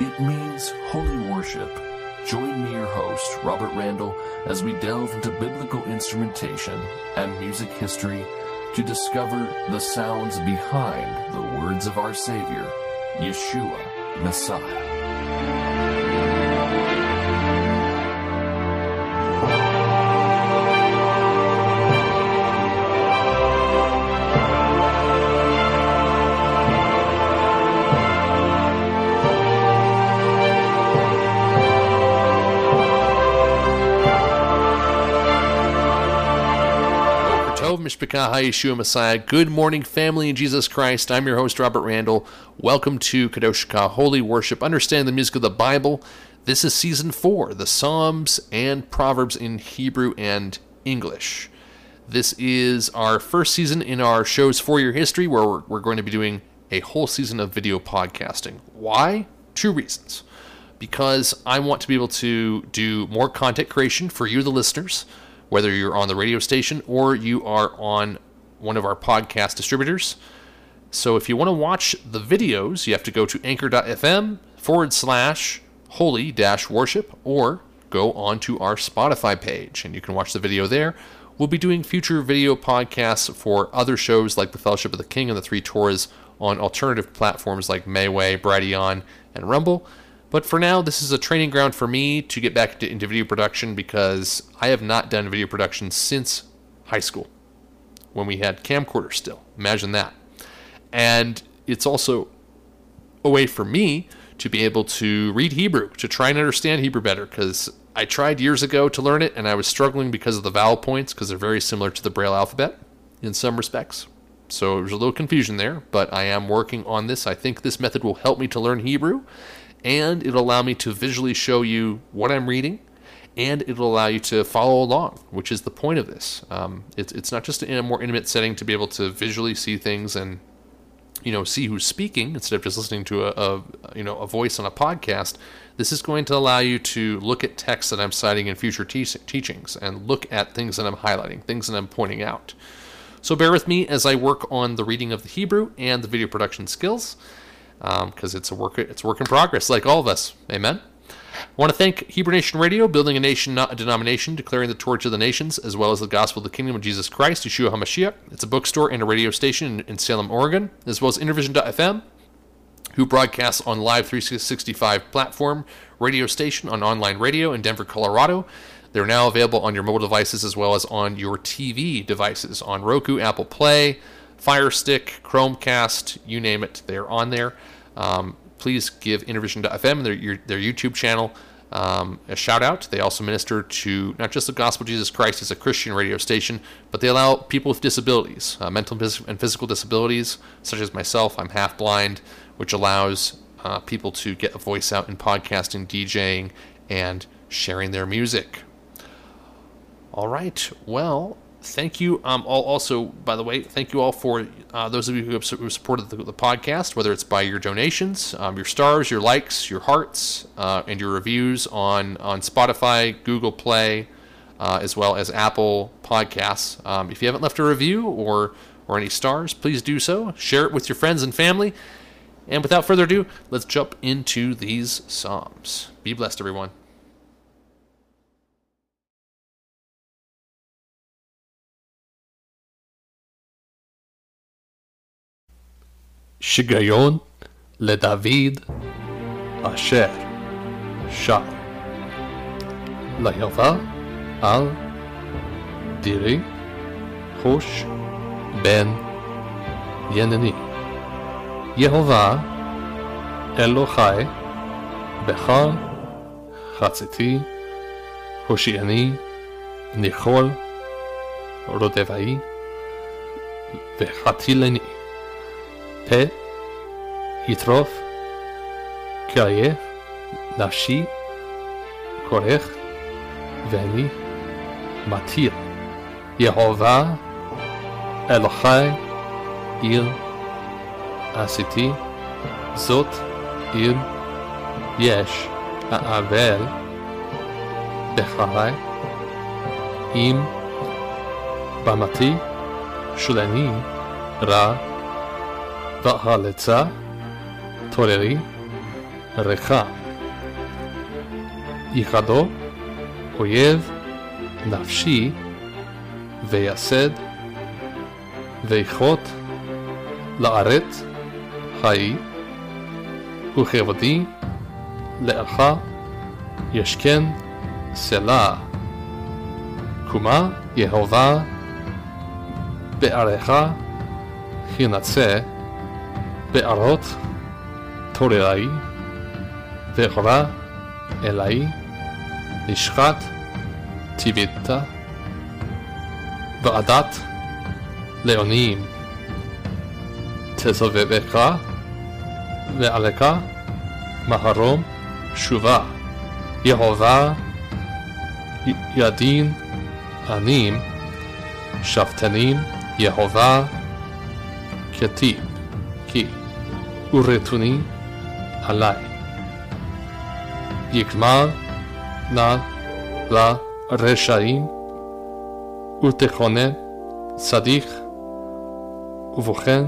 It means holy worship. Join me, your host, Robert Randall, as we delve into biblical instrumentation and music history to discover the sounds behind the words of our Savior, Yeshua, Messiah. Yeshua Messiah. Good morning, family in Jesus Christ. I'm your host, Robert Randall. Welcome to Kadoshka Holy Worship. Understand the music of the Bible. This is season four, the Psalms and Proverbs in Hebrew and English. This is our first season in our show's four year history where we're, we're going to be doing a whole season of video podcasting. Why? Two reasons. Because I want to be able to do more content creation for you, the listeners whether you're on the radio station or you are on one of our podcast distributors. So if you want to watch the videos, you have to go to anchor.fm forward slash holy dash worship or go onto our Spotify page and you can watch the video there. We'll be doing future video podcasts for other shows like The Fellowship of the King and the Three Torahs on alternative platforms like MeWe, Brighteon, and Rumble. But for now, this is a training ground for me to get back into, video production because I have not done video production since high school when we had camcorders still. Imagine that. And it's also a way for me to be able to read Hebrew, to try and understand Hebrew better because I tried years ago to learn it and I was struggling because of the vowel points because they're very similar to the Braille alphabet in some respects. So there's a little confusion there, but I am working on this. I think this method will help me to learn Hebrew and it'll allow me to visually show you what I'm reading, and it'll allow you to follow along, which is the point of this. Um, it's it's not just in a more intimate setting to be able to visually see things and you know see who's speaking instead of just listening to a, a you know a voice on a podcast. This is going to allow you to look at texts that I'm citing in future te- teachings and look at things that I'm highlighting, things that I'm pointing out. So bear with me as I work on the reading of the Hebrew and the video production skills because um, it's a work it's a work in progress, like all of us. Amen. I want to thank Hebrew Nation Radio, building a nation, not a denomination, declaring the torch of the nations, as well as the gospel of the kingdom of Jesus Christ, Yeshua HaMashiach. It's a bookstore and a radio station in, in Salem, Oregon, as well as Intervision.fm, who broadcasts on Live 365 platform radio station on online radio in Denver, Colorado. They're now available on your mobile devices as well as on your TV devices on Roku, Apple Play, Fire Stick, Chromecast, you name it, they're on there. Um, please give Intervision.fm, their, your, their YouTube channel, um, a shout out. They also minister to not just the gospel of Jesus Christ as a Christian radio station, but they allow people with disabilities, uh, mental and physical disabilities, such as myself. I'm half blind, which allows uh, people to get a voice out in podcasting, DJing, and sharing their music. All right, well, thank you. Um, all also, by the way, thank you all for uh, those of you who have, who supported the, the, podcast, whether it's by your donations, um, your stars, your likes, your hearts, uh, and your reviews on on Spotify, Google Play, uh, as well as Apple Podcasts. Um, if you haven't left a review or or any stars, please do so. Share it with your friends and family. And without further ado, let's jump into these psalms. Be blessed, everyone. שיגיון לדוד אשר שר. ליהבה על דירי חוש בן ינני יהובה אלוהי בכל חציתי הושיעני ניחול רודפי וחתילני פה, יטרוף, כעייף, נפשי, כורך, ואני מתיר. יהובה, אלוהי, עיר, עשיתי, זאת עיר, יש, האבל, בחיי, אם במתי, שלני, רע, והלצה, תוררי, רחם. ייחדו אויב נפשי ויסד ויכות לארץ חיי וכבודי לאך ישכן סלע קומה יהובה בעריך חינצה בערות תוררי והורה אלי נשחט טיביתה ועדת לאונים תסובבך ועליך מהרום שובה. יהובה ידין עניים. שפטנים יהובה כתיב. כי ורתוני עלי. יקמל נא לרשעים ותכונן צדיק ובוחן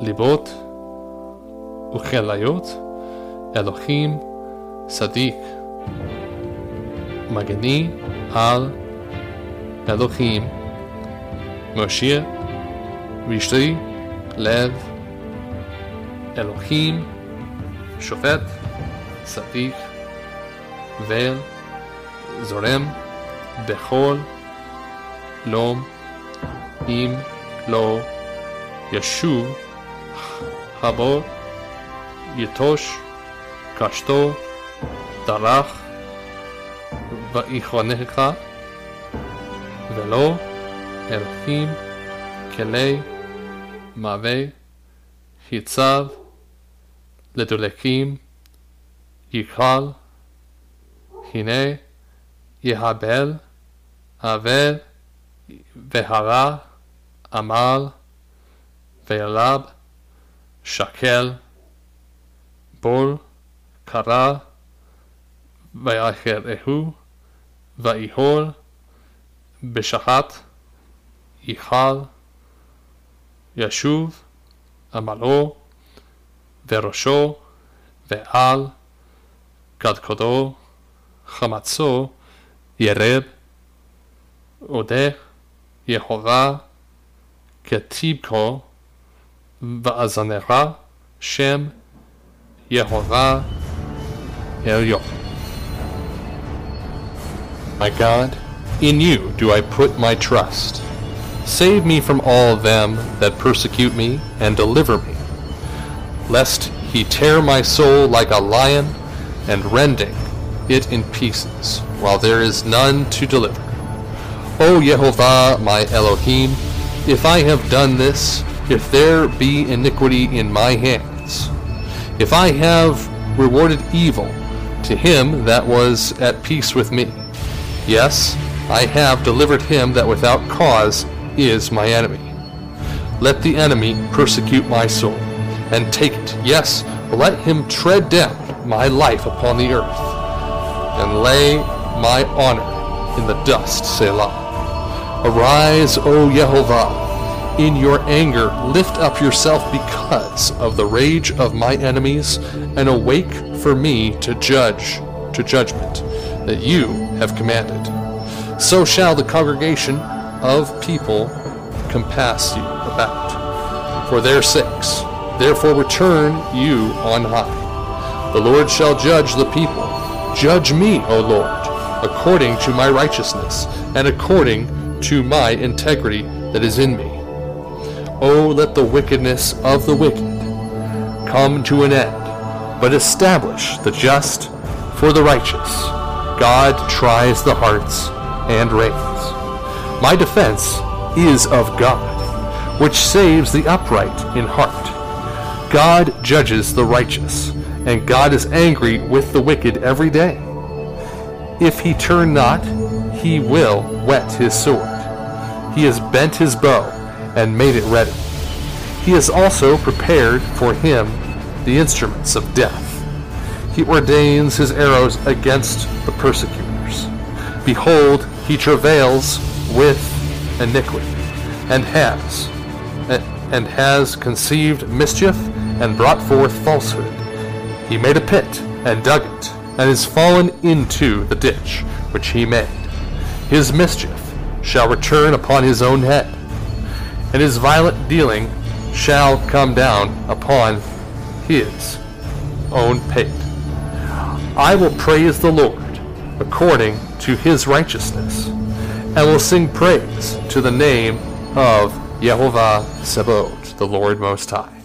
ליבות וכליות אלוהים צדיק. מגני על אלוהים. מושיע רשתי לב אלוהים שופט צדיק ואל זורם בכל לום אם לא ישוב הבור יטוש קשתו דרך ויכונך ולא אלוהים כלי מווה חיצב לדולקים יקל הנה יהבל אבל והרע עמל ואליו שקל בול קרא ויחרהו ויהול בשחת יכל ישוב עמלו וראשו ועל קדקודו חמצו ירב אודה יהובה כתיבכו ואזנך שם יהובה עליון. My God, in you do I put my trust. Save me from all them that persecute me, and deliver me, lest he tear my soul like a lion, and rending it in pieces, while there is none to deliver. O Jehovah, my Elohim, if I have done this, if there be iniquity in my hands, if I have rewarded evil to him that was at peace with me, yes, I have delivered him that without cause is my enemy. Let the enemy persecute my soul, and take it. Yes, let him tread down my life upon the earth, and lay my honor in the dust, Selah. Arise, O Jehovah, in your anger lift up yourself because of the rage of my enemies, and awake for me to judge, to judgment, that you have commanded. So shall the congregation of people compass you about. For their sakes, therefore return you on high. The Lord shall judge the people. Judge me, O Lord, according to my righteousness, and according to my integrity that is in me. O let the wickedness of the wicked come to an end, but establish the just for the righteous. God tries the hearts and reins. My defense is of God, which saves the upright in heart. God judges the righteous, and God is angry with the wicked every day. If he turn not, he will whet his sword. He has bent his bow and made it ready. He has also prepared for him the instruments of death. He ordains his arrows against the persecutors. Behold, he travails with iniquity, and has, and has conceived mischief, and brought forth falsehood. He made a pit and dug it, and is fallen into the ditch which he made. His mischief shall return upon his own head, and his violent dealing shall come down upon his own pate. I will praise the Lord according to his righteousness, and will sing praise to the name of Yehovah Sabaoth, the Lord Most High.